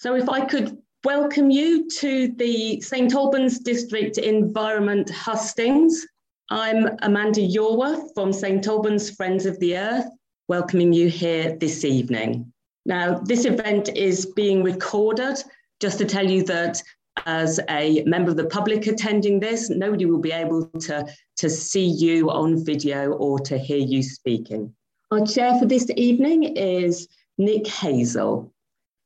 So if I could welcome you to the St Albans District Environment Hustings. I'm Amanda Yorworth from St Albans Friends of the Earth, welcoming you here this evening. Now, this event is being recorded. Just to tell you that as a member of the public attending this, nobody will be able to, to see you on video or to hear you speaking. Our chair for this evening is Nick Hazel.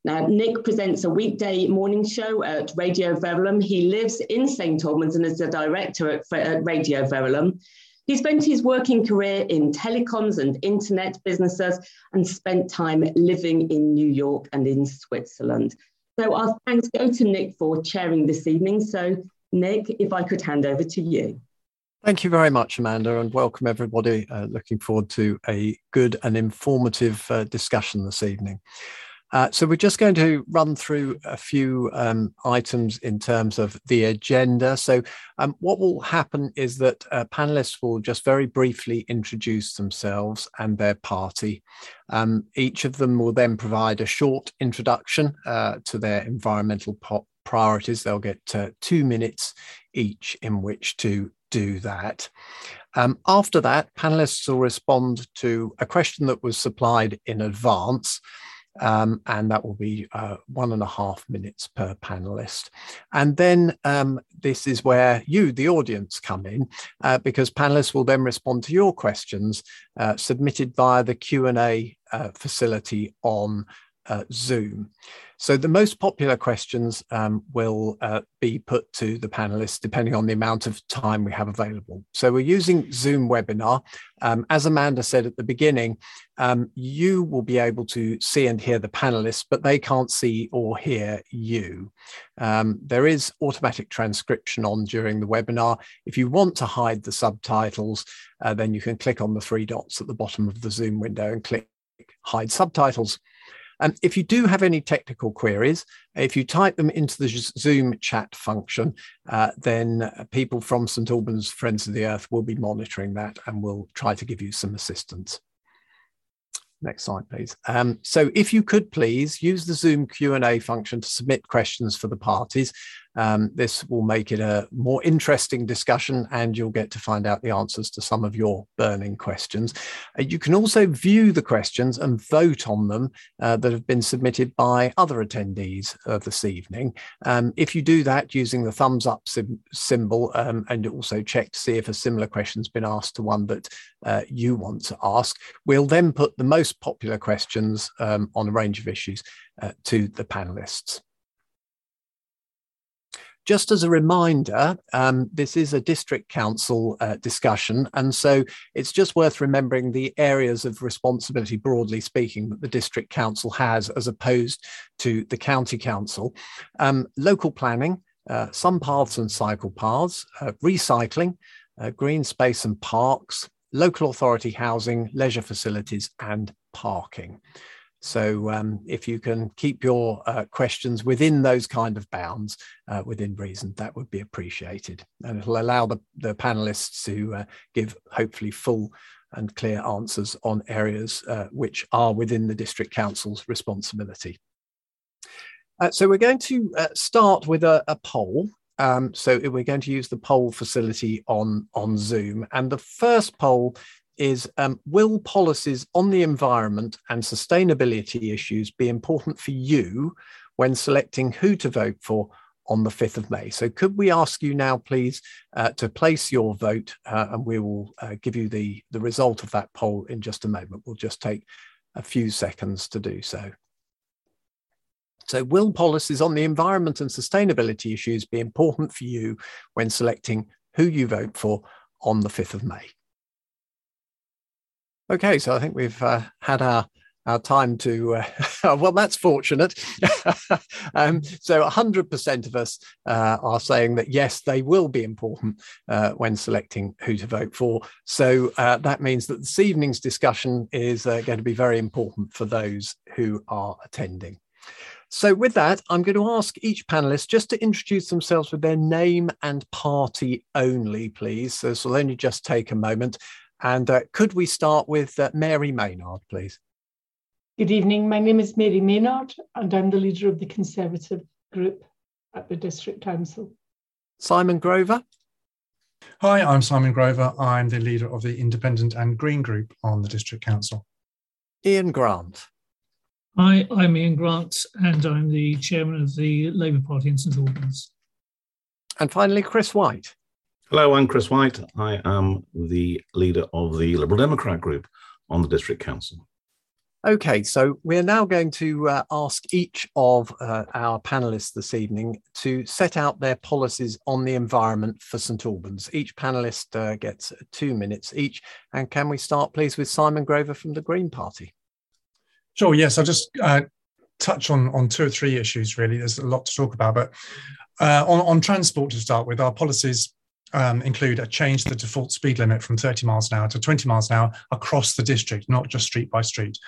Now, Nick presents a weekday morning show at Radio Verulam. He lives in St. Albans and is a director at, Radio Verulam. He spent his working career in telecoms and internet businesses and spent time living in New York and in Switzerland. So our thanks go to Nick for chairing this evening. So Nick, if I could hand over to you. Thank you very much, Amanda, and welcome everybody. Uh, looking forward to a good and informative uh, discussion this evening. Uh, so we're just going to run through a few um, items in terms of the agenda. So um, what will happen is that uh, panelists will just very briefly introduce themselves and their party. Um, each of them will then provide a short introduction uh, to their environmental priorities. They'll get uh, two minutes each in which to do that. Um, after that, panelists will respond to a question that was supplied in advance um, and that will be uh, one and a half minutes per panelist. And then um, this is where you, the audience, come in, uh, because panelists will then respond to your questions uh, submitted via the Q&A uh, facility on uh, Zoom. So the most popular questions um, will uh, be put to the panelists depending on the amount of time we have available. So we're using Zoom webinar. Um, as Amanda said at the beginning, um, you will be able to see and hear the panelists, but they can't see or hear you. Um, there is automatic transcription on during the webinar. If you want to hide the subtitles, uh, then you can click on the three dots at the bottom of the Zoom window and click hide subtitles. Um, if you do have any technical queries, if you type them into the Zoom chat function, uh, then people from St Albans Friends of the Earth will be monitoring that and will try to give you some assistance. Next slide, please. Um, so if you could please use the Zoom Q&A function to submit questions for the parties. Um, this will make it a more interesting discussion and you'll get to find out the answers to some of your burning questions. Uh, you can also view the questions and vote on them uh, that have been submitted by other attendees uh, this evening. Um, if you do that using the thumbs up symbol um, and also check to see if a similar question has been asked to one that uh, you want to ask, we'll then put the most popular questions um, on a range of issues uh, to the panelists. Just as a reminder, um, this is a district council uh, discussion, and so it's just worth remembering the areas of responsibility, broadly speaking, that the district council has as opposed to the county council. Um, local planning, uh, some paths and cycle paths, uh, recycling, uh, green space and parks, local authority housing, leisure facilities, and parking. So um, if you can keep your uh, questions within those kind of bounds, uh, within reason, that would be appreciated. And it'll allow the, the panelists to uh, give hopefully full and clear answers on areas uh, which are within the district council's responsibility. Uh, so we're going to uh, start with a, a poll. Um, so we're going to use the poll facility on, on Zoom. And the first poll is um, will policies on the environment and sustainability issues be important for you when selecting who to vote for on the 5th of May? So, could we ask you now, please, uh, to place your vote uh, and we will uh, give you the, the result of that poll in just a moment. We'll just take a few seconds to do so. So, will policies on the environment and sustainability issues be important for you when selecting who you vote for on the 5th of May? Okay, so I think we've uh, had our our time to uh, well that's fortunate. Um, so 100% of us uh, are saying that yes they will be important uh, when selecting who to vote for. So uh, that means that this evening's discussion is uh, going to be very important for those who are attending. So with that i'm going to ask each panelist just to introduce themselves with their name and party only please. So this will only just take a moment and uh, could we start with uh, Mary Maynard, please? Good evening. My name is Mary Maynard, and I'm the leader of the Conservative group at the District Council. Simon Grover. Hi, I'm Simon Grover. I'm the leader of the Independent and Green group on the District Council. Ian Grant. Hi, I'm Ian Grant, and I'm the chairman of the Labour Party in St Albans. And finally, Chris White. Hello, I'm Chris White. I am the leader of the Liberal Democrat group on the District Council. Okay, so we're now going to uh, ask each of uh, our panelists this evening to set out their policies on the environment for St Albans. Each panelist uh, gets two minutes each. And can we start, please, with Simon Grover from the Green Party? Sure, yes. I'll just uh, touch on, on two or three issues, really. There's a lot to talk about. But uh, on, on transport to start with, our policies um, include a change to the default speed limit from 30 miles an hour to 20 miles an hour across the district, not just street by street.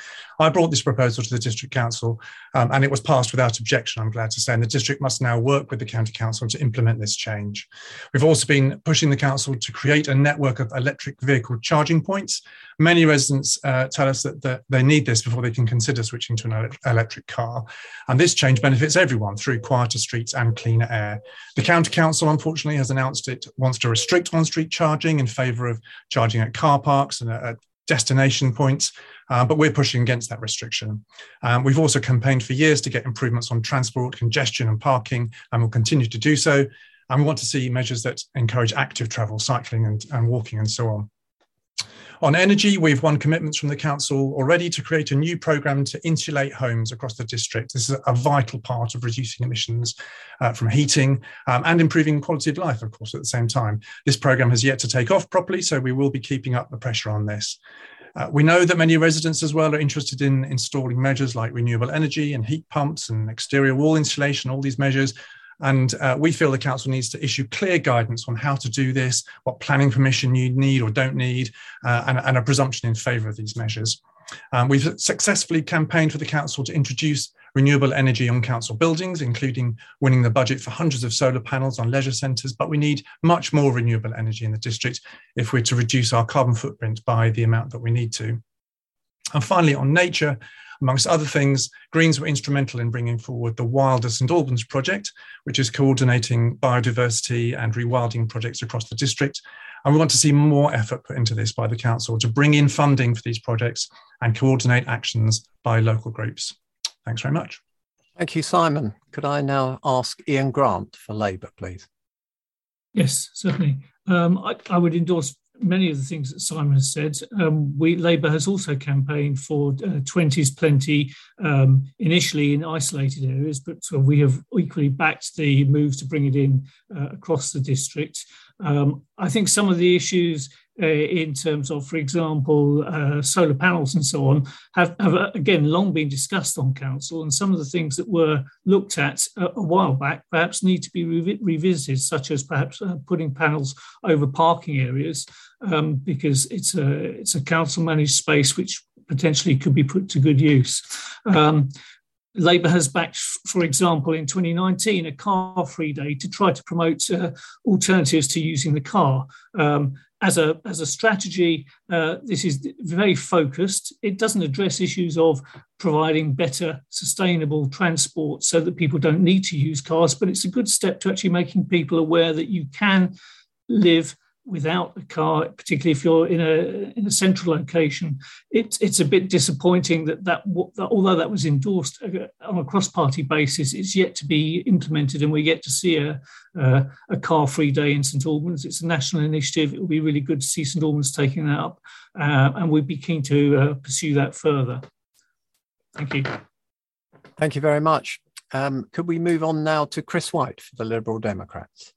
I brought this proposal to the district council um, and it was passed without objection, I'm glad to say. And the district must now work with the county council to implement this change. We've also been pushing the council to create a network of electric vehicle charging points. Many residents uh, tell us that, that they need this before they can consider switching to an electric car. And this change benefits everyone through quieter streets and cleaner air. The county council, unfortunately, has announced it wants to restrict on street charging in favour of charging at car parks and at destination points. Uh, but we're pushing against that restriction. Um, we've also campaigned for years to get improvements on transport, congestion, and parking, and we'll continue to do so. And we want to see measures that encourage active travel, cycling, and, and walking, and so on. On energy, we've won commitments from the council already to create a new programme to insulate homes across the district. This is a vital part of reducing emissions uh, from heating um, and improving quality of life, of course, at the same time. This programme has yet to take off properly, so we will be keeping up the pressure on this. Uh, we know that many residents as well are interested in installing measures like renewable energy and heat pumps and exterior wall insulation, all these measures. And uh, we feel the council needs to issue clear guidance on how to do this, what planning permission you need or don't need, uh, and, and, a presumption in favour of these measures. Um, we've successfully campaigned for the council to introduce renewable energy on council buildings, including winning the budget for hundreds of solar panels on leisure centres. But we need much more renewable energy in the district if we're to reduce our carbon footprint by the amount that we need to. And finally, on nature, amongst other things, Greens were instrumental in bringing forward the Wilder St Albans project, which is coordinating biodiversity and rewilding projects across the district. And we want to see more effort put into this by the council to bring in funding for these projects and coordinate actions by local groups. Thanks very much. Thank you, Simon. Could I now ask Ian Grant for Labour, please? Yes, certainly. Um, I, I, would endorse many of the things that Simon has said. Um, we Labour has also campaigned for uh, 20s plenty um, initially in isolated areas, but uh, we have equally backed the move to bring it in uh, across the district. Um, I think some of the issues in terms of, for example, uh, solar panels and so on, have, have uh, again long been discussed on council, and some of the things that were looked at a, a while back perhaps need to be re- revisited, such as perhaps uh, putting panels over parking areas, um, because it's a it's a council managed space which potentially could be put to good use. Um, Labour has backed, for example, in 2019, a car free day to try to promote uh, alternatives to using the car. Um, as a, as a strategy, uh, this is very focused. It doesn't address issues of providing better sustainable transport so that people don't need to use cars, but it's a good step to actually making people aware that you can live without a car, particularly if you're in a in a central location, it's it's a bit disappointing that that, that although that was endorsed uh, on a cross party basis, it's yet to be implemented, and we get to see a uh, a car free day in St Albans. It's a national initiative. It will be really good to see St Albans taking that up, uh, and we'd be keen to uh, pursue that further. Thank you. Thank you very much. Um, could we move on now to Chris White for the Liberal Democrats?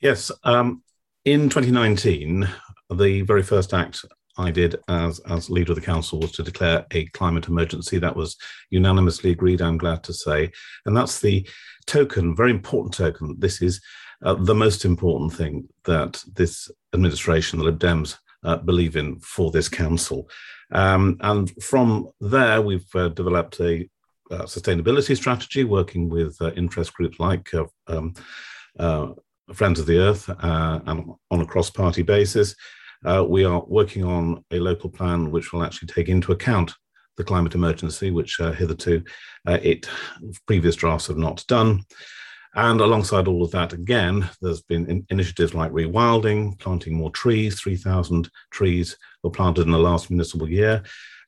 Yes. Um, in 2019, the very first act I did as, as leader of the council was to declare a climate emergency. That was unanimously agreed, I'm glad to say. And that's the token, very important token. This is uh, the most important thing that this administration, the Lib Dems, uh, believe in for this council. Um, and from there, we've uh, developed a uh, sustainability strategy working with uh, interest groups like uh, um, Friends of the Earth uh, and on a cross party basis. Uh, we are working on a local plan which will actually take into account the climate emergency, which uh, hitherto uh, it previous drafts have not done. And alongside all of that, again, there's been in initiatives like rewilding, planting more trees. 3,000 trees were planted in the last municipal year.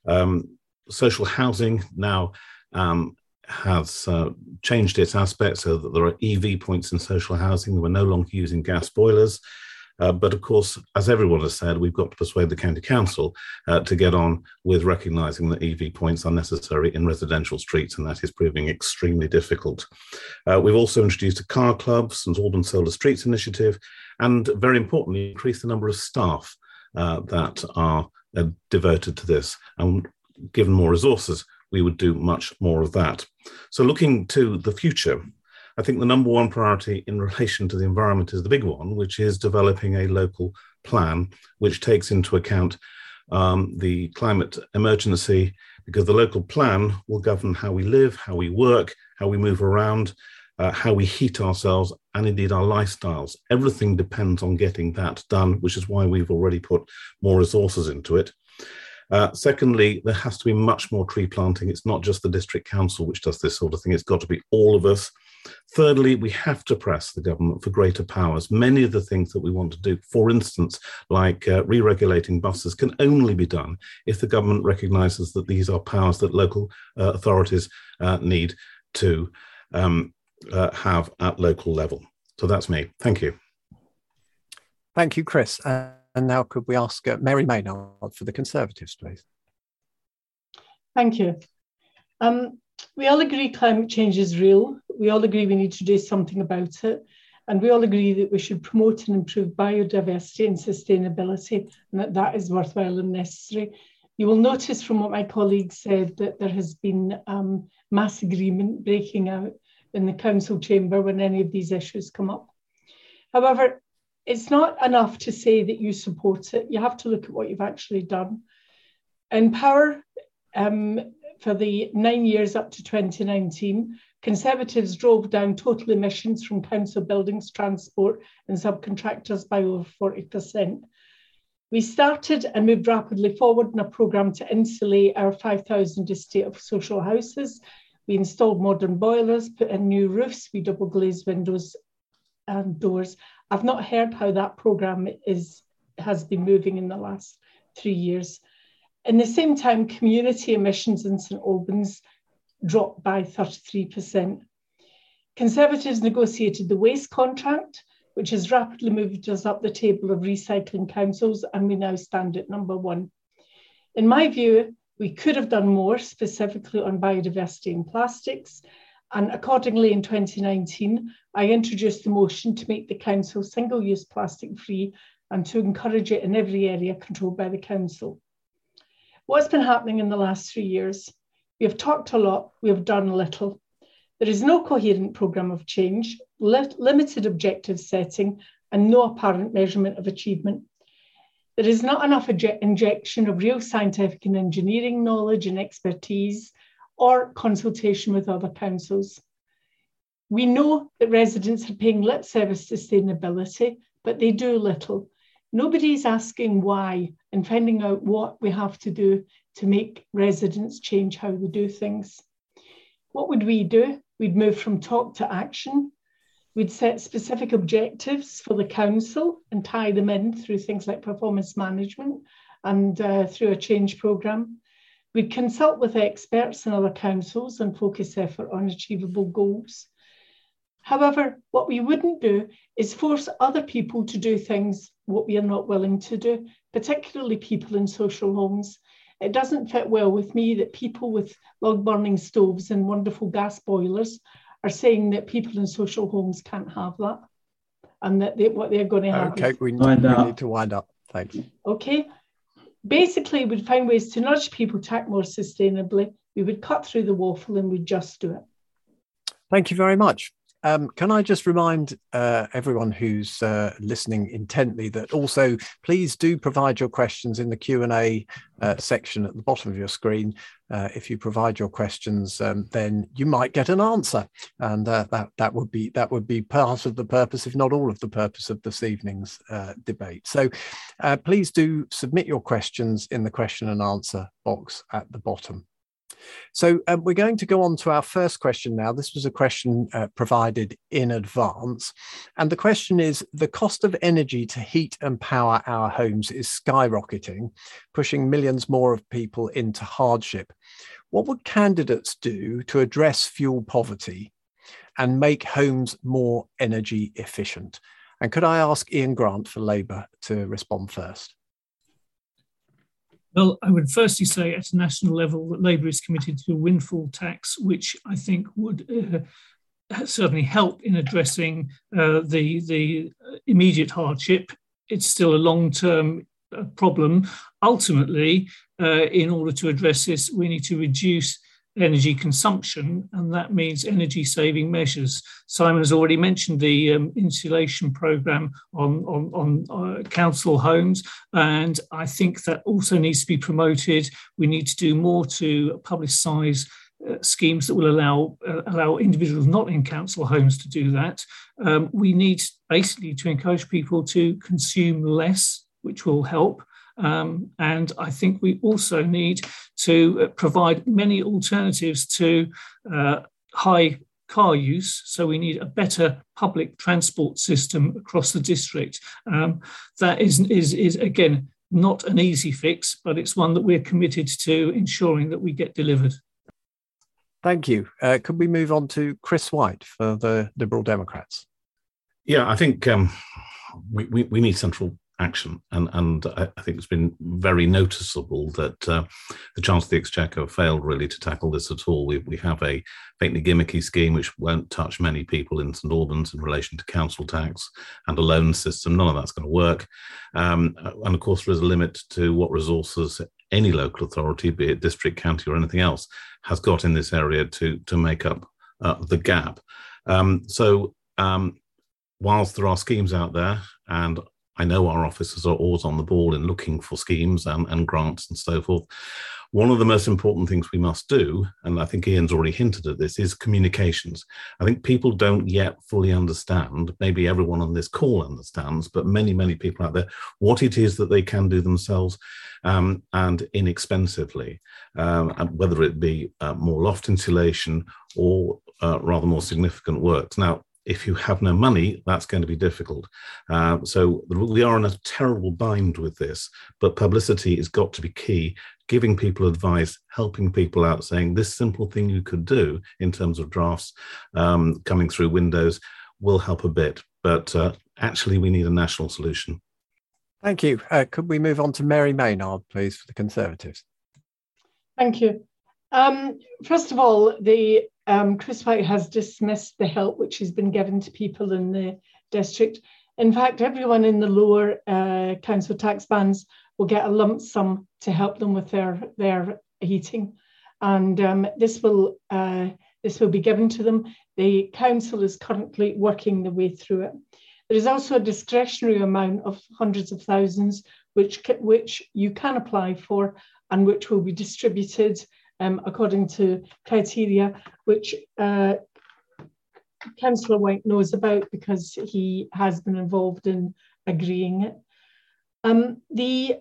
Um, social housing now um, has uh, changed its aspect so that there are EV points in social housing. We're no longer using gas boilers. Uh, but of course, as everyone has said, we've got to persuade the county council uh, to get on with recognising that EV points are necessary in residential streets, and that is proving extremely difficult. Uh, we've also introduced a car club, St Albans Solar Streets initiative, and very importantly, increased the number of staff uh, that are uh, devoted to this. And given more resources, we would do much more of that. So, looking to the future, I think the number one priority in relation to the environment is the big one, which is developing a local plan which takes into account um, the climate emergency, because the local plan will govern how we live, how we work, how we move around, uh, how we heat ourselves, and indeed our lifestyles. Everything depends on getting that done, which is why we've already put more resources into it. Uh, secondly, there has to be much more tree planting. It's not just the district council which does this sort of thing, it's got to be all of us. Thirdly, we have to press the government for greater powers. Many of the things that we want to do, for instance, like uh, re regulating buses, can only be done if the government recognises that these are powers that local uh, authorities uh, need to um, uh, have at local level. So that's me. Thank you. Thank you, Chris. And now, could we ask uh, Mary Maynard for the Conservatives, please? Thank you. Um, we all agree climate change is real. We all agree we need to do something about it. And we all agree that we should promote and improve biodiversity and sustainability, and that that is worthwhile and necessary. You will notice from what my colleague said that there has been um, mass agreement breaking out in the council chamber when any of these issues come up. However, it's not enough to say that you support it. You have to look at what you've actually done. In power, um, for the nine years up to 2019, Conservatives drove down total emissions from council buildings, transport, and subcontractors by over 40%. We started and moved rapidly forward in a programme to insulate our 5,000 estate of social houses. We installed modern boilers, put in new roofs, we double glazed windows and doors. I've not heard how that programme is has been moving in the last three years. In the same time, community emissions in St Albans dropped by 33%. Conservatives negotiated the waste contract, which has rapidly moved us up the table of recycling councils, and we now stand at number one. In my view, we could have done more, specifically on biodiversity and plastics. And accordingly, in 2019, I introduced the motion to make the council single use plastic free and to encourage it in every area controlled by the council. What's been happening in the last three years? We have talked a lot, we have done little. There is no coherent programme of change, li limited objective setting, and no apparent measurement of achievement. There is not enough injection of real scientific and engineering knowledge and expertise or consultation with other councils. We know that residents are paying lip service to sustainability, but they do little. Nobody's asking why and finding out what we have to do to make residents change how they do things. What would we do? We'd move from talk to action. We'd set specific objectives for the council and tie them in through things like performance management and uh, through a change programme. We'd consult with experts and other councils and focus effort on achievable goals. However, what we wouldn't do is force other people to do things what we are not willing to do, particularly people in social homes. It doesn't fit well with me that people with log burning stoves and wonderful gas boilers are saying that people in social homes can't have that and that they, what they're going to have. Okay, we, we need to wind up. Thank you. Okay. Basically, we'd find ways to nudge people to act more sustainably. We would cut through the waffle and we'd just do it. Thank you very much. Um, can I just remind uh, everyone who's uh, listening intently that also please do provide your questions in the Q and A uh, section at the bottom of your screen. Uh, if you provide your questions, um, then you might get an answer, and uh, that that would be that would be part of the purpose, if not all of the purpose of this evening's uh, debate. So, please do submit your questions in the question and answer box at the bottom So um, we're going to go on to our first question now. This was a question uh, provided in advance. And the question is the cost of energy to heat and power our homes is skyrocketing, pushing millions more of people into hardship. What would candidates do to address fuel poverty and make homes more energy efficient? And could I ask Ian Grant for Labour to respond first? Well, I would firstly say at a national level that Labour is committed to a windfall tax, which I think would uh, certainly help in addressing uh, the, the immediate hardship. It's still a long term uh, problem. Ultimately, uh, in order to address this, we need to reduce energy consumption, and that means energy saving measures. Simon has already mentioned the um, insulation program on, on, on uh, council homes, and I think that also needs to be promoted. We need to do more to publicise. Uh, schemes that will allow uh, allow individuals not in council homes to do that. Um, we need basically to encourage people to consume less, which will help. Um, and I think we also need to uh, provide many alternatives to uh, high car use. So we need a better public transport system across the district. Um, that is, is, is, again, not an easy fix, but it's one that we're committed to ensuring that we get delivered. Thank you. Uh, could we move on to Chris White for the Liberal Democrats? Yeah, I think um, we, we, we, need central action. And, and I, I think it's been very noticeable that uh, the Chancellor of the Exchequer failed really to tackle this at all. We, we have a faintly gimmicky scheme which won't touch many people in St Albans in relation to council tax and a loan system. None of that's going to work. Um, and of course, there is a limit to what resources any local authority, be it district, county, or anything else, has got in this area to, to make up uh, the gap. Um, so, um, whilst there are schemes out there, and I know our officers are always on the ball in looking for schemes and, and grants and so forth. One of the most important things we must do, and I think Ian's already hinted at this, is communications. I think people don't yet fully understand, maybe everyone on this call understands, but many, many people out there, what it is that they can do themselves um, and inexpensively, um, whether it be uh, more loft insulation or uh, rather more significant works. Now, if you have no money, that's going to be difficult. Uh, so we are in a terrible bind with this, but publicity has got to be key. Giving people advice, helping people out, saying this simple thing you could do in terms of drafts um, coming through Windows will help a bit. But uh, actually, we need a national solution. Thank you. Uh, could we move on to Mary Maynard, please, for the Conservatives? Thank you. Um, first of all, the um, Chris White has dismissed the help which has been given to people in the district. In fact, everyone in the lower uh, council tax bands will get a lump sum to help them with their, their heating. And um, this will uh, this will be given to them. The council is currently working the way through it. There is also a discretionary amount of hundreds of thousands which, which you can apply for and which will be distributed um, according to criteria which uh, Councillor White knows about because he has been involved in agreeing it. Um, the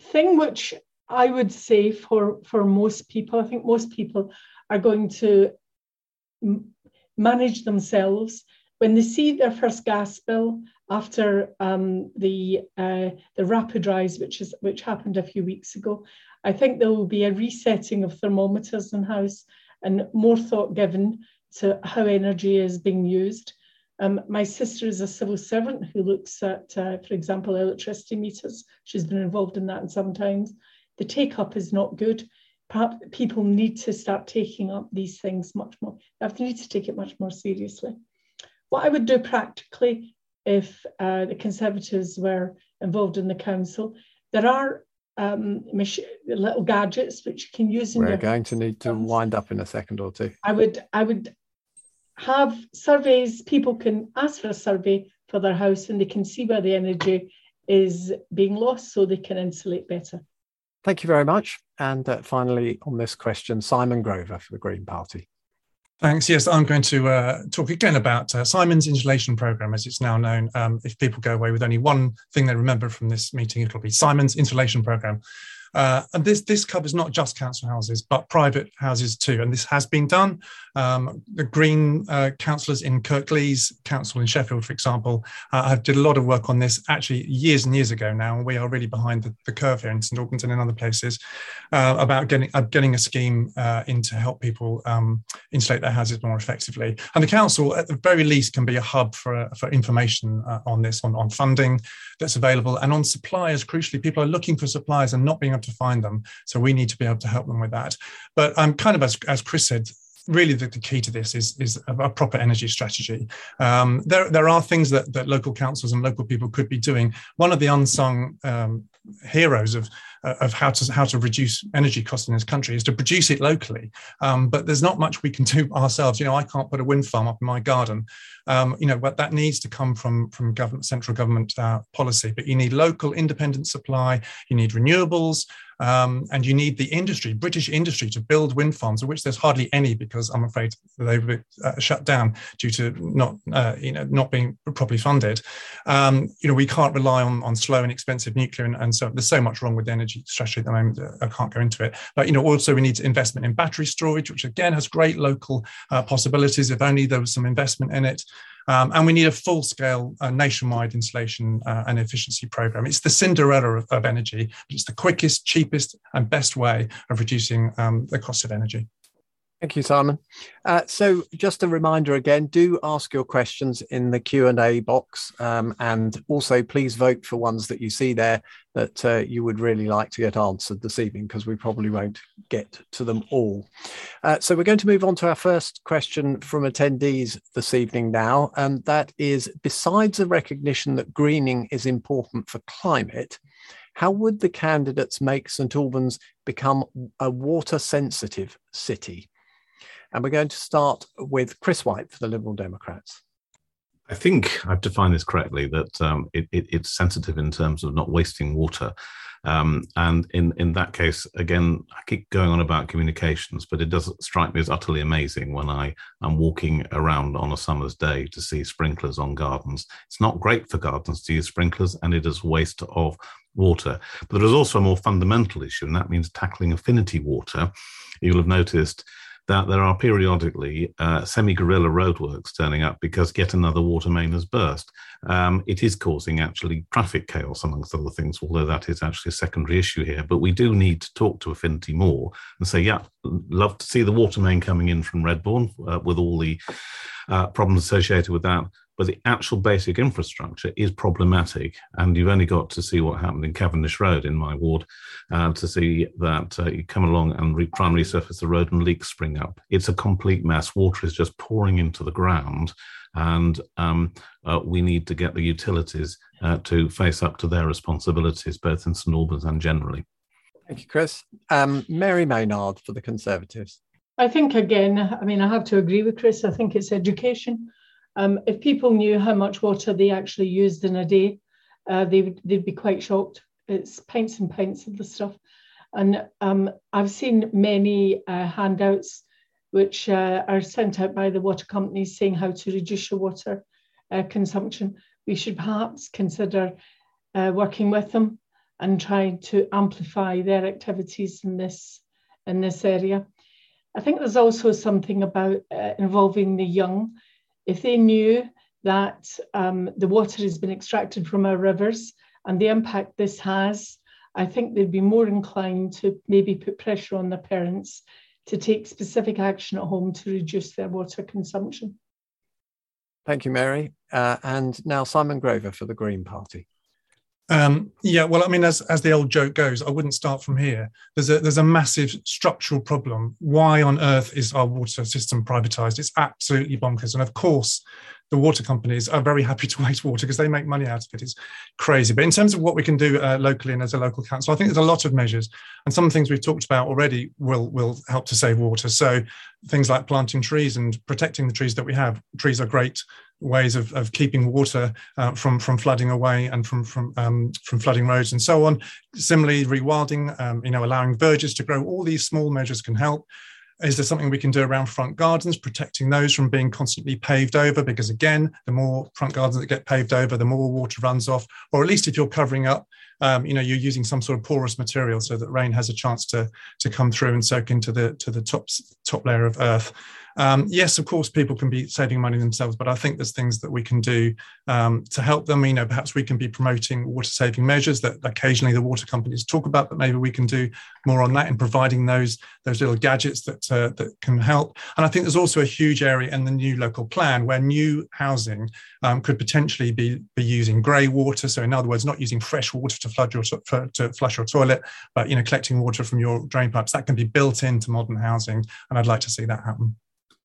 thing which I would say for, for most people, I think most people are going to manage themselves when they see their first gas bill after um, the uh, the rapid rise, which is which happened a few weeks ago, I think there will be a resetting of thermometers in house and more thought given to how energy is being used. Um, my sister is a civil servant who looks at, uh, for example, electricity meters. She's been involved in that sometimes. The take up is not good. Perhaps people need to start taking up these things much more. They have to need to take it much more seriously. What I would do practically if uh, the Conservatives were involved in the council, there are um, little gadgets which you can use. We're going to need to wind up in a second or two. I would, I would have surveys. People can ask for a survey for their house, and they can see where the energy is being lost, so they can insulate better. Thank you very much. And uh, finally, on this question, Simon Grover for the Green Party. Thanks. Yes, I'm going to uh, talk again about uh, Simon's insulation program, as it's now known. Um, if people go away with only one thing they remember from this meeting, it'll be Simon's insulation program. Uh, and this this covers not just council houses, but private houses too. And this has been done. Um, the Green uh, councillors in Kirklees Council in Sheffield, for example, uh, have did a lot of work on this actually years and years ago now. And we are really behind the, the curve here in St Albans and in other places uh, about getting uh, getting a scheme uh, in to help people um, insulate their houses more effectively. And the council, at the very least, can be a hub for for information on this, on, on funding that's available, and on suppliers. Crucially, people are looking for suppliers and not being able to find them. So we need to be able to help them with that. But I'm um, kind of as as Chris said, really the, the, key to this is, is a, proper energy strategy. Um, there, there are things that, that local councils and local people could be doing. One of the unsung um, heroes of of how to how to reduce energy costs in this country is to produce it locally. Um, but there's not much we can do ourselves. You know, I can't put a wind farm up in my garden. Um, you know, but that needs to come from from government, central government uh, policy. But you need local independent supply. You need renewables. Um, and you need the industry, British industry, to build wind farms, of which there's hardly any because I'm afraid they've been uh, shut down due to not, uh, you know, not being properly funded. Um, you know, we can't rely on, on slow and expensive nuclear, and, and so there's so much wrong with the energy strategy at the moment. I can't go into it, but you know, also we need investment in battery storage, which again has great local uh, possibilities. If only there was some investment in it. Um, and we need a full scale uh, nationwide insulation uh, and efficiency program. It's the Cinderella of, of, energy, but it's the quickest, cheapest, and best way of reducing um, the cost of energy. Thank you, Simon. Uh, so, just a reminder again: do ask your questions in the Q and A box, um, and also please vote for ones that you see there that uh, you would really like to get answered this evening, because we probably won't get to them all. Uh, so, we're going to move on to our first question from attendees this evening now, and that is: besides the recognition that greening is important for climate, how would the candidates make St Albans become a water sensitive city? And we're going to start with Chris White for the Liberal Democrats. I think I've defined this correctly that um, it, it, it's sensitive in terms of not wasting water. Um, and in, in that case, again, I keep going on about communications, but it does strike me as utterly amazing when I am walking around on a summer's day to see sprinklers on gardens. It's not great for gardens to use sprinklers, and it is waste of water. But there is also a more fundamental issue, and that means tackling affinity water. You'll have noticed that there are periodically uh, semi guerrilla roadworks turning up because yet another water main has burst. Um, it is causing actually traffic chaos, amongst other things, although that is actually a secondary issue here. But we do need to talk to Affinity more and say, yeah, love to see the water main coming in from Redbourn uh, with all the uh, problems associated with that but the actual basic infrastructure is problematic. And you've only got to see what happened in Cavendish Road in my ward uh, to see that uh, you come along and re- try and resurface the road and leaks spring up. It's a complete mess. Water is just pouring into the ground. And um, uh, we need to get the utilities uh, to face up to their responsibilities, both in St Albans and generally. Thank you, Chris. Um, Mary Maynard for the Conservatives. I think, again, I mean, I have to agree with Chris. I think it's education. Um, if people knew how much water they actually used in a day, uh, they would, they'd be quite shocked. It's pints and pints of the stuff. And um, I've seen many uh, handouts which uh, are sent out by the water companies saying how to reduce your water uh, consumption. We should perhaps consider uh, working with them and trying to amplify their activities in this in this area. I think there's also something about uh, involving the young if they knew that um, the water has been extracted from our rivers and the impact this has, I think they'd be more inclined to maybe put pressure on their parents to take specific action at home to reduce their water consumption. Thank you, Mary. Uh, and now Simon Grover for the Green Party. Um, yeah, well, I mean, as as the old joke goes, I wouldn't start from here. There's a there's a massive structural problem. Why on earth is our water system privatized? It's absolutely bonkers. And of course, the water companies are very happy to waste water because they make money out of it. It's crazy. But in terms of what we can do uh, locally and as a local council, I think there's a lot of measures, and some things we've talked about already will will help to save water. So things like planting trees and protecting the trees that we have. Trees are great ways of, of keeping water uh, from from flooding away and from from um, from flooding roads and so on. Similarly, rewilding, um, you know, allowing verges to grow. All these small measures can help. Is there something we can do around front gardens, protecting those from being constantly paved over? Because again, the more front gardens that get paved over, the more water runs off. Or at least if you're covering up um, you know you're using some sort of porous material so that rain has a chance to to come through and soak into the to the top top layer of earth um, yes, of course, people can be saving money themselves, but I think there's things that we can do um, to help them. You know, perhaps we can be promoting water saving measures that occasionally the water companies talk about, but maybe we can do more on that in providing those those little gadgets that uh, that can help. And I think there's also a huge area in the new local plan where new housing um, could potentially be be using grey water. So in other words, not using fresh water to flood your to flush your toilet, but you know collecting water from your drain pipes. That can be built into modern housing, and I'd like to see that happen.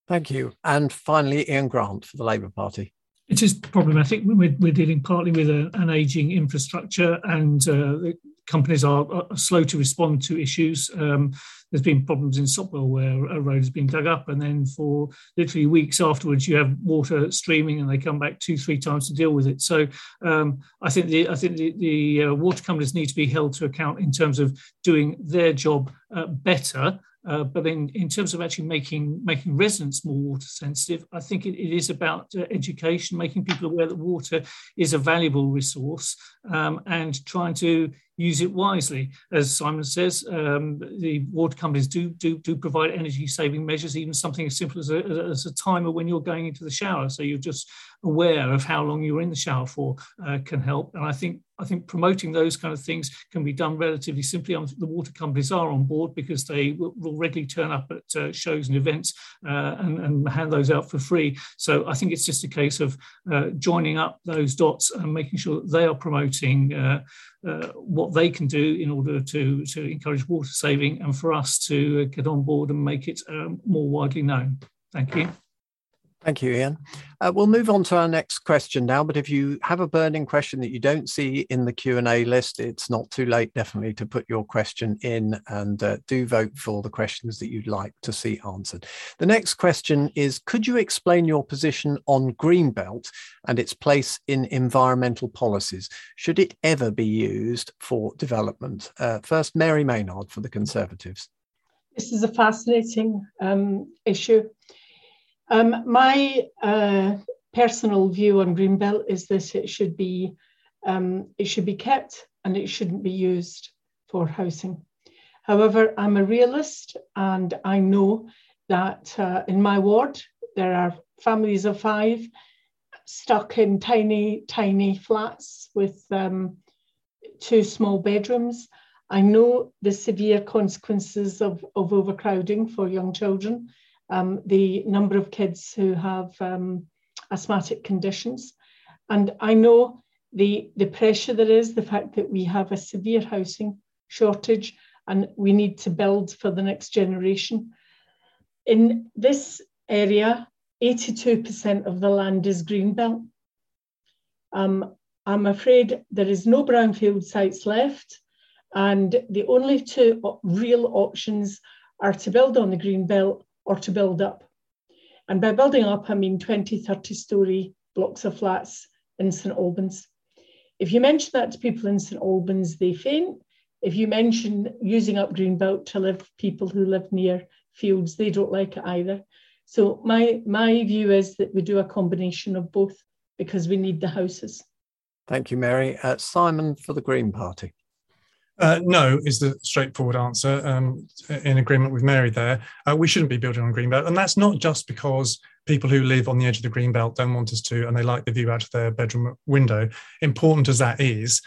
Thank you. And finally, Ian Grant for the Labour Party. It is problematic. We're, we're dealing partly with a, an ageing infrastructure, and uh, companies are, are, slow to respond to issues. Um, there's been problems in Sopwell where a road has been dug up, and then for literally weeks afterwards, you have water streaming, and they come back two, three times to deal with it. So um, I think the I think the, the uh, water companies need to be held to account in terms of doing their job uh, better. Uh, but in, in terms of actually making making residents more water sensitive, I think it, it is about uh, education, making people aware that water is a valuable resource, um, and trying to use it wisely. As Simon says, um, the water companies do, do, do provide energy saving measures, even something as simple as a, as a timer when you're going into the shower. So you're just aware of how long you're in the shower for uh, can help. And I think I think promoting those kind of things can be done relatively simply. The water companies are on board because they will, regularly turn up at uh, shows and events uh, and, and, hand those out for free. So I think it's just a case of uh, joining up those dots and making sure that they are promoting uh, uh, what they can do in order to, to encourage water saving and for us to get on board and make it um, more widely known. Thank you. Thank you, Ian. Uh, we'll move on to our next question now, but if you have a burning question that you don't see in the Q&A list, it's not too late definitely to put your question in and uh, do vote for the questions that you'd like to see answered. The next question is, could you explain your position on Greenbelt and its place in environmental policies? Should it ever be used for development? Uh, first, Mary Maynard for the Conservatives. This is a fascinating um, issue. Um, my uh, personal view on Greenbelt is that it should be um, it should be kept and it shouldn't be used for housing. However, I'm a realist and I know that uh, in my ward there are families of five stuck in tiny, tiny flats with um, two small bedrooms. I know the severe consequences of, of overcrowding for young children um, the number of kids who have um, asthmatic conditions. And I know the, the pressure there is, the fact that we have a severe housing shortage and we need to build for the next generation. In this area, 82% of the land is greenbelt. Um, I'm afraid there is no brownfield sites left, and the only two real options are to build on the greenbelt or to build up. And by building up, I mean 20, 30 story blocks of flats in St Albans. If you mention that to people in St Albans, they faint. If you mention using up Greenbelt to live people who live near fields, they don't like it either. So my my view is that we do a combination of both because we need the houses. Thank you, Mary. Uh, Simon for the Green Party. Uh, no, is the straightforward answer. Um, in agreement with Mary there, uh, we shouldn't be building on greenbelt, and that's not just because people who live on the edge of the greenbelt don't want us to, and they like the view out of their bedroom window. Important as that is,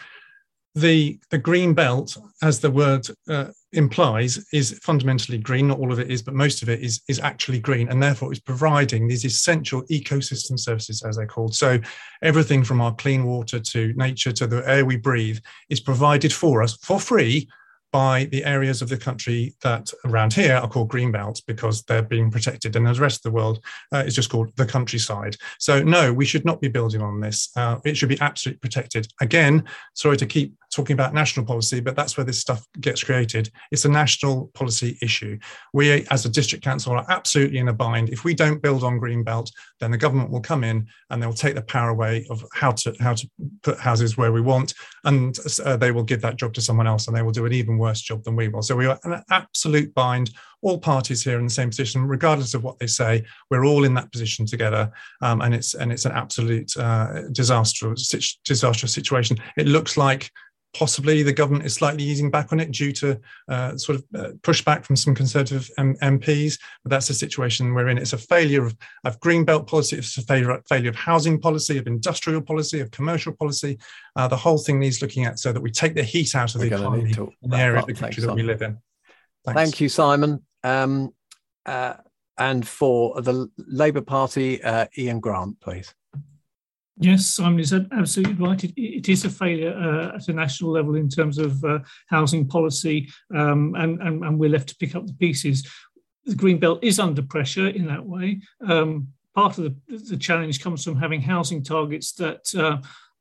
the the green belt, as the word uh, implies, is fundamentally green. Not all of it is, but most of it is is actually green, and therefore is providing these essential ecosystem services, as they're called. So everything from our clean water to nature to the air we breathe is provided for us for free by the areas of the country that around here are called green belts because they're being protected, and the rest of the world uh, is just called the countryside. So, no, we should not be building on this. Uh, it should be absolutely protected. Again, sorry to keep talking about national policy, but that's where this stuff gets created. It's a national policy issue. We, as a district council, are absolutely in a bind. If we don't build on Greenbelt, then the government will come in and they'll take the power away of how to how to put houses where we want, and uh, they will give that job to someone else, and they will do an even worse job than we will. So we are an absolute bind all parties here in the same position, regardless of what they say. We're all in that position together, um, and it's and it's an absolute uh, disastrous disastrous situation. It looks like possibly the government is slightly easing back on it due to uh, sort of uh, pushback from some Conservative M- MPs. But that's the situation we're in. It's a failure of, of green belt policy, it's a failure, failure of housing policy, of industrial policy, of commercial policy. Uh, the whole thing needs looking at so that we take the heat out of we're the economy in the area of the country that we live in. Thanks. Thank you, Simon. Um, uh, and for the Labour Party, uh, Ian Grant, please. Yes, Simon is absolutely right. it, it is a failure uh, at a national level in terms of uh, housing policy, um, and, and, and, we're left to pick up the pieces. The Green Belt is under pressure in that way. Um, part of the, the, challenge comes from having housing targets that uh,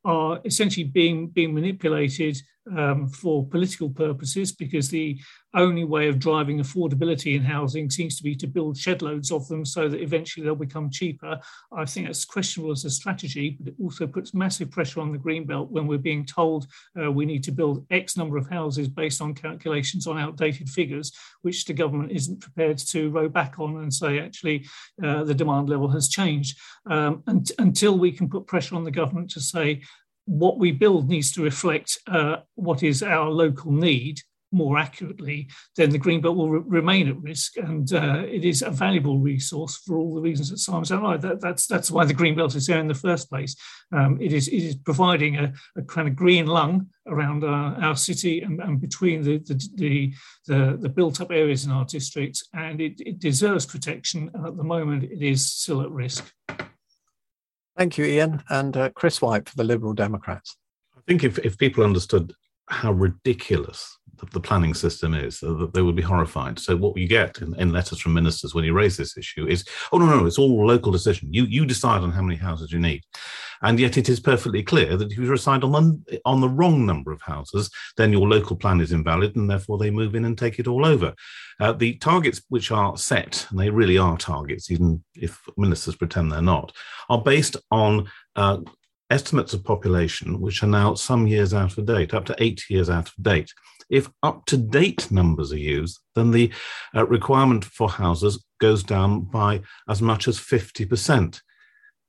are essentially being, being manipulated um, for political purposes because the only way of driving affordability in housing seems to be to build shed loads of them so that eventually they'll become cheaper. I think that's questionable as a strategy, but it also puts massive pressure on the Greenbelt when we're being told uh, we need to build X number of houses based on calculations on outdated figures, which the government isn't prepared to row back on and say actually uh, the demand level has changed. Um, and, until we can put pressure on the government to say what we build needs to reflect uh, what is our local need more accurately, then the green belt will re- remain at risk, and uh, it is a valuable resource for all the reasons that Simon's outlined. That, that's that's why the green belt is there in the first place. Um, it is it is providing a, a kind of green lung around our, our city and, and between the the, the the, the built up areas in our district, and it, it deserves protection. And at the moment, it is still at risk. Thank you, Ian. And uh, Chris White for the Liberal Democrats. I think if, if people understood how ridiculous the, the planning system is, that they would be horrified. So what you get in, in, letters from ministers when you raise this issue is, oh no, no, it's all local decision. You you decide on how many houses you need, and yet it is perfectly clear that if you decide on the, on the wrong number of houses, then your local plan is invalid, and therefore they move in and take it all over. Uh, the targets which are set, and they really are targets, even if ministers pretend they're not, are based on uh, estimates of population which are now some years out of date, up to eight years out of date. If up to date numbers are used, then the uh, requirement for houses goes down by as much as 50%.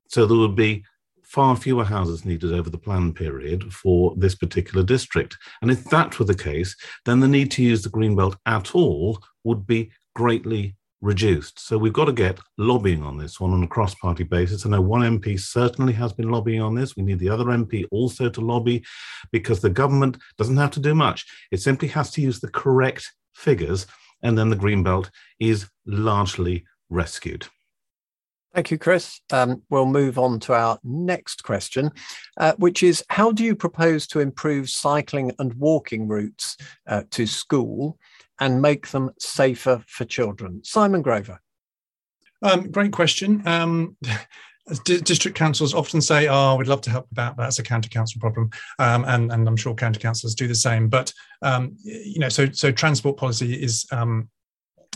So there would be far fewer houses needed over the plan period for this particular district. And if that were the case, then the need to use the Greenbelt at all would be greatly reduced. So we've got to get lobbying on this one on a cross party basis. I know one MP certainly has been lobbying on this. We need the other MP also to lobby because the government doesn't have to do much. It simply has to use the correct figures, and then the Greenbelt is largely rescued. Thank you, Chris. Um, we'll move on to our next question, uh, which is How do you propose to improve cycling and walking routes uh, to school and make them safer for children? Simon Grover. Um, great question. Um, district councils often say, "Oh, we'd love to help with that, but that's a county council problem," um, and, and I'm sure county councillors do the same. But um, you know, so so transport policy is um,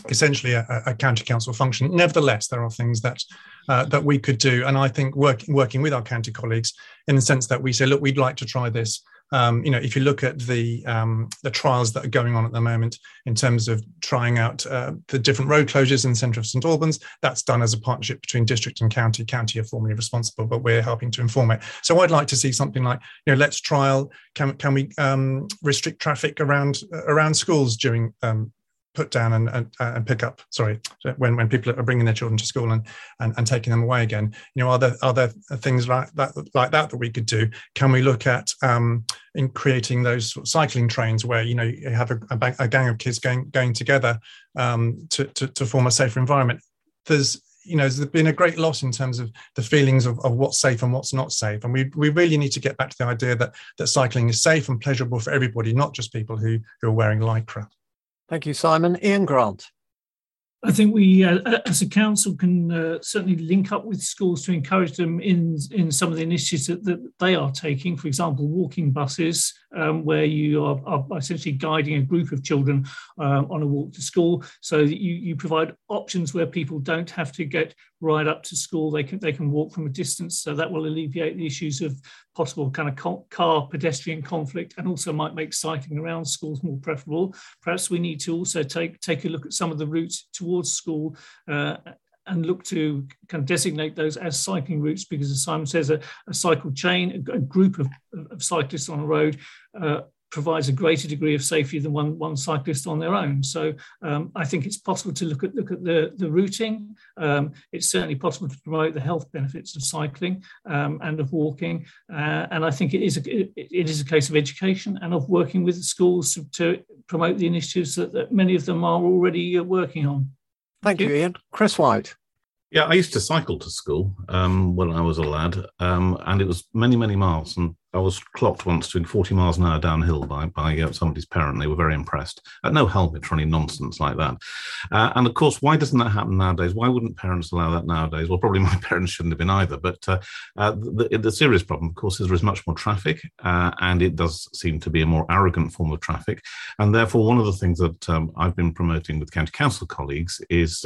essentially a, a, county council function. Nevertheless, there are things that uh, that we could do, and I think working working with our county colleagues in the sense that we say, "Look, we'd like to try this." Um, you know, if you look at the um, the trials that are going on at the moment in terms of trying out uh, the different road closures in the centre of St Albans, that's done as a partnership between district and county. County are formally responsible, but we're helping to inform it. So I'd like to see something like, you know, let's trial. Can can we um, restrict traffic around around schools during um, put down and, and, and, pick up sorry when, when people are bringing their children to school and, and, and taking them away again you know are there are there things like that like that that we could do can we look at um, in creating those sort of cycling trains where you know you have a, a, a gang of kids going going together um, to, to, to form a safer environment there's you know, there's been a great loss in terms of the feelings of, of what's safe and what's not safe. And we, we really need to get back to the idea that, that cycling is safe and pleasurable for everybody, not just people who, who are wearing lycra. Thank you, Simon. Ian Grant. I think we, uh, as a council, can uh, certainly link up with schools to encourage them in in some of the initiatives that, that they are taking. For example, walking buses, um, where you are, are, essentially guiding a group of children um, on a walk to school, so that you you provide options where people don't have to get right up to school. They can they can walk from a distance, so that will alleviate the issues of possible kind of car pedestrian conflict, and also might make cycling around schools more preferable. Perhaps we need to also take take a look at some of the routes towards school. Uh, and look to kind of designate those as cycling routes because, as Simon says, a, a cycle chain, a, a group of, of, cyclists on a road uh, provides a greater degree of safety than one, one cyclist on their own. So um, I think it's possible to look at look at the, the routing. Um, it's certainly possible to promote the health benefits of cycling um, and of walking. Uh, and I think it is a, it, it is a case of education and of working with the schools to, to promote the initiatives that, that, many of them are already uh, working on. Thank, Thank you, Ian. Chris White. Yeah, I used to cycle to school um, when I was a lad, um, and it was many, many miles. And I was clocked once doing 40 miles an hour downhill by, by uh, somebody's parent. They were very impressed. Uh, no helmet or any nonsense like that. Uh, and of course, why doesn't that happen nowadays? Why wouldn't parents allow that nowadays? Well, probably my parents shouldn't have been either. But uh, uh the, the, serious problem, of course, is there is much more traffic, and it does seem to be a more arrogant form of traffic. And therefore, one of the things that um, I've been promoting with county council colleagues is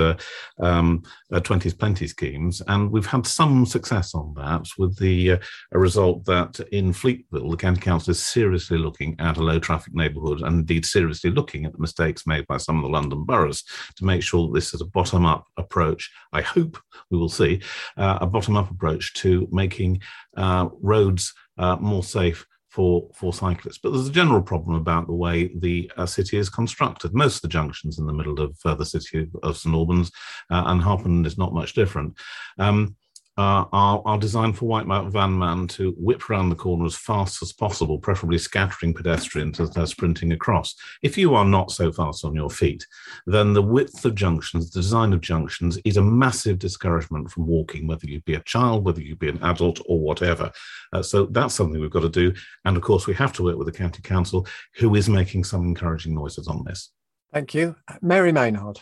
um, 20s plenty schemes. And we've had some success on that with the result that in Fleetville, the county council is seriously looking at a low traffic neighbourhood and indeed seriously looking at the mistakes made by some of the London boroughs to make sure that this is a bottom up approach. I hope we will see uh, a bottom up approach to making uh, roads uh, more safe for, for cyclists. But there's a general problem about the way the uh, city is constructed. Most of the junctions in the middle of uh, the city of St Albans uh, and Harpenden is not much different. Um, uh, are, are designed for white van man to whip around the corner as fast as possible, preferably scattering pedestrians as they're sprinting across. If you are not so fast on your feet, then the width of junctions, the design of junctions is a massive discouragement from walking, whether you be a child, whether you be an adult, or whatever. Uh, so that's something we've got to do. And of course, we have to work with the county council, who is making some encouraging noises on this. Thank you. Mary Maynard.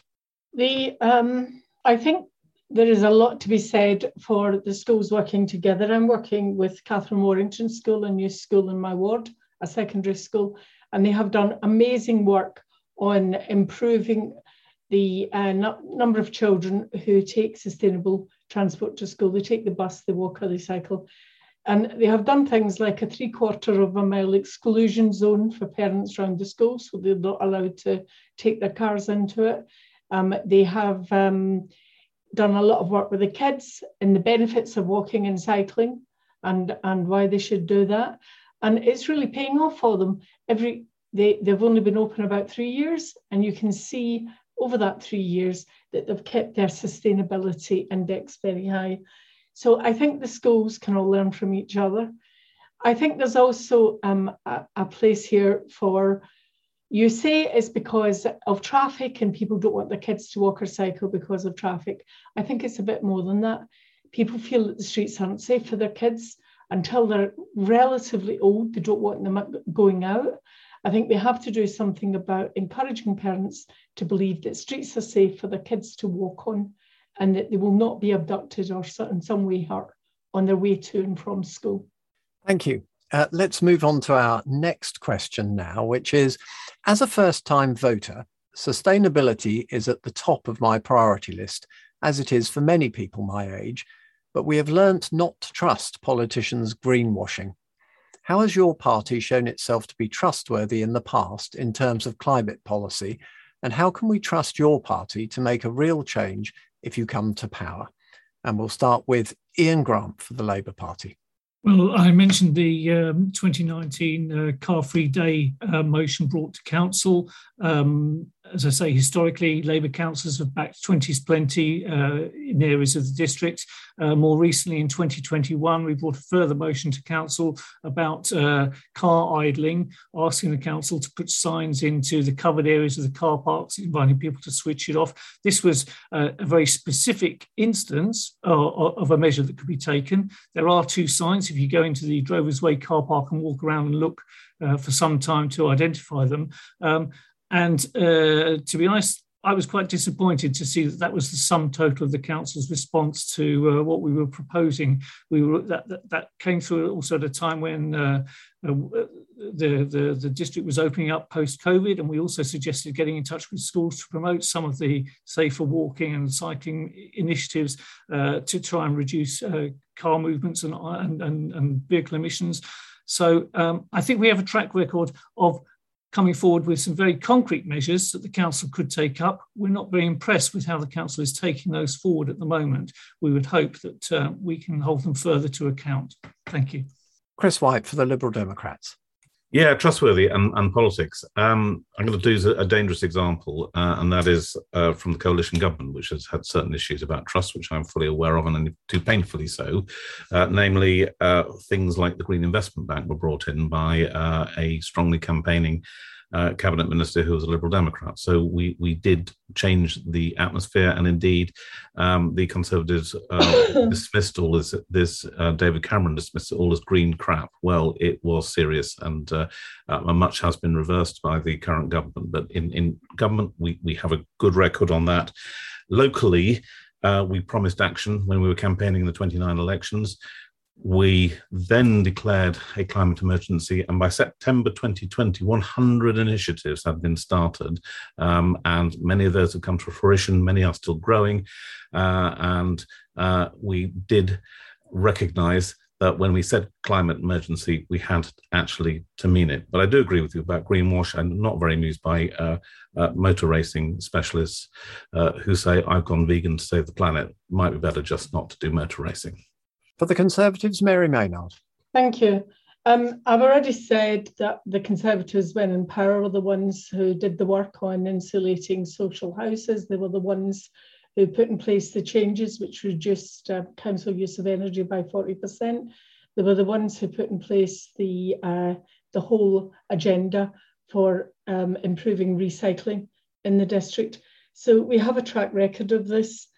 The um, I think there is a lot to be said for the schools working together. I'm working with Katherine Warington School, a new school in my ward, a secondary school, and they have done amazing work on improving the uh, number of children who take sustainable transport to school. They take the bus, they walk, or they cycle. And they have done things like a three quarter of a mile exclusion zone for parents around the school, so they're not allowed to take their cars into it. Um, they have um, done a lot of work with the kids and the benefits of walking and cycling and, and why they should do that. And it's really paying off for them. Every they, they've only been open about three years, and you can see over that three years that they've kept their sustainability index very high. So I think the schools can all learn from each other. I think there's also um, a, a place here for you say it's because of traffic and people don't want their kids to walk or cycle because of traffic. I think it's a bit more than that. People feel that the streets aren't safe for their kids until they're relatively old. They don't want them going out. I think we have to do something about encouraging parents to believe that streets are safe for their kids to walk on and that they will not be abducted or in some way hurt on their way to and from school. Thank you. Uh, let's move on to our next question now, which is As a first time voter, sustainability is at the top of my priority list, as it is for many people my age, but we have learnt not to trust politicians' greenwashing. How has your party shown itself to be trustworthy in the past in terms of climate policy? And how can we trust your party to make a real change if you come to power? And we'll start with Ian Grant for the Labour Party. Well, I mentioned the um, 2019 uh, Car Free Day uh, motion brought to Council. Um, as I say, historically, Labour councillors have backed 20s plenty uh, in areas of the district. Uh, more recently, in 2021, we brought a further motion to council about uh, car idling, asking the council to put signs into the covered areas of the car parks, inviting people to switch it off. This was uh, a very specific instance of a measure that could be taken. There are two signs. If you go into the Drovers Way car park and walk around and look uh, for some time to identify them. Um, and uh, to be honest, I was quite disappointed to see that that was the sum total of the council's response to uh, what we were proposing. We were that that, that came through also at a time when uh, uh, the, the the district was opening up post COVID, and we also suggested getting in touch with schools to promote some of the safer walking and cycling initiatives uh, to try and reduce uh, car movements and, and, and, and vehicle emissions. So um, I think we have a track record of coming forward with some very concrete measures that the council could take up. We're not very impressed with how the council is taking those forward at the moment. We would hope that uh, we can hold them further to account. Thank you. Chris White for the Liberal Democrats. Yeah, trustworthy and, and politics. Um, I'm going to do a, dangerous example, uh, and that is uh, from the coalition government, which has had certain issues about trust, which I'm fully aware of, and too painfully so. Uh, namely, uh, things like the Green Investment Bank were brought in by uh, a strongly campaigning uh, cabinet minister who was a Liberal Democrat. So we we did change the atmosphere, and indeed, um, the Conservatives uh, dismissed all this. This uh, David Cameron dismissed all as green crap. Well, it was serious, and uh, uh, much has been reversed by the current government. But in in government, we we have a good record on that. Locally. Uh, we promised action when we were campaigning in the 29 elections. We then declared a climate emergency, and by September 2020, 100 initiatives had been started, um, and many of those have come to fruition. Many are still growing, uh, and uh, we did recognise that when we said climate emergency, we had actually to mean it. But I do agree with you about greenwash. I'm not very amused by uh, uh, motor racing specialists uh, who say, I've gone vegan to save the planet. Might be better just not to do motor racing. For the Conservatives, Mary Maynard. Thank you. Um, I've already said that the Conservatives, when in power, were the ones who did the work on insulating social houses. They were the ones who put in place the changes which reduced uh, council use of energy by 40%. They were the ones who put in place the, uh, the whole agenda for um, improving recycling in the district. So we have a track record of this.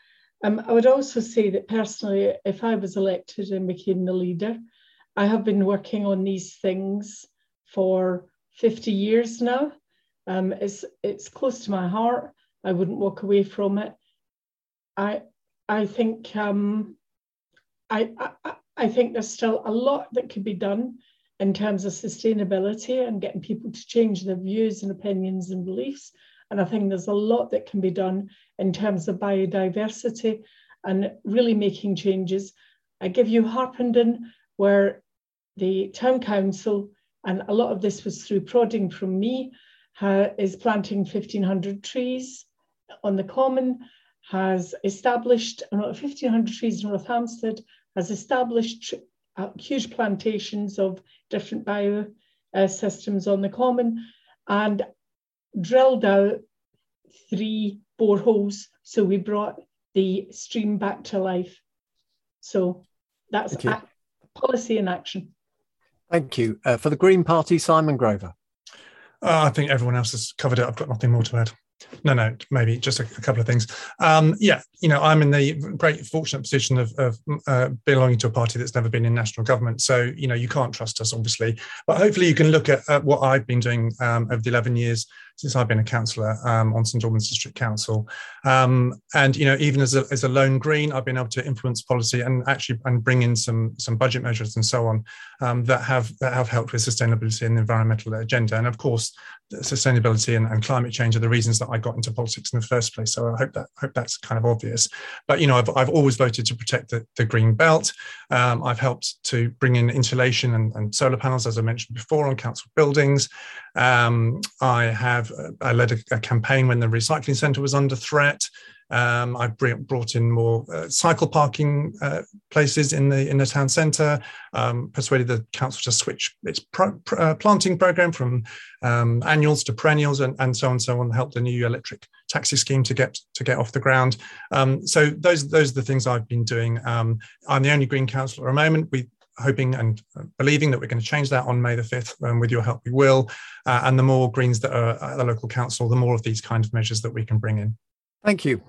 Um, I would also say that personally, if I was elected and became the leader, I have been working on these things for 50 years now. Um, it's, it's close to my heart. I wouldn't walk away from it. I, I think um, I, I, I think there's still a lot that could be done in terms of sustainability and getting people to change their views and opinions and beliefs. And I think there's a lot that can be done in terms of biodiversity and really making changes. I give you Harpenden, where the town council, and a lot of this was through prodding from me, is planting 1,500 trees on the common, has established, uh, 1,500 trees in Rothamsted, has established uh, huge plantations of different bio uh, systems on the common, and drilled out three boreholes. So we brought the stream back to life. So that's policy in action. Thank you. Uh, for the Green Party, Simon Grover. Uh, I think everyone else has covered it. I've got nothing more to add. No, no, maybe just a, a couple of things. Um, yeah, you know, I'm in the great fortunate position of, of uh, belonging to a party that's never been in national government. So, you know, you can't trust us, obviously. But hopefully, you can look at, at what I've been doing um, over the 11 years since I've been a councillor um, on St Albans District Council. Um, and you know, even as a, as a lone Green, I've been able to influence policy and actually and bring in some some budget measures and so on um, that have that have helped with sustainability and the environmental agenda. And of course, sustainability and, and, climate change are the reasons that I got into politics in the first place. So I hope that hope that's kind of obvious. But you know, I've, I've always voted to protect the, the green belt. Um, I've helped to bring in insulation and, and, solar panels, as I mentioned before, on council buildings. Um, I have I led a, a campaign when the recycling centre was under threat. Um, I brought in more uh, cycle parking uh, places in the in the town centre. Um, persuaded the council to switch its pro, uh, planting program from um, annuals to perennials, and, and so on and so on. Helped the new electric taxi scheme to get to get off the ground. Um, so those those are the things I've been doing. Um, I'm the only Green councillor at the moment. We hoping and believing that we're going to change that on May the 5th. And with your help, we will. Uh, and the more Greens that are at the local council, the more of these kind of measures that we can bring in. Thank you.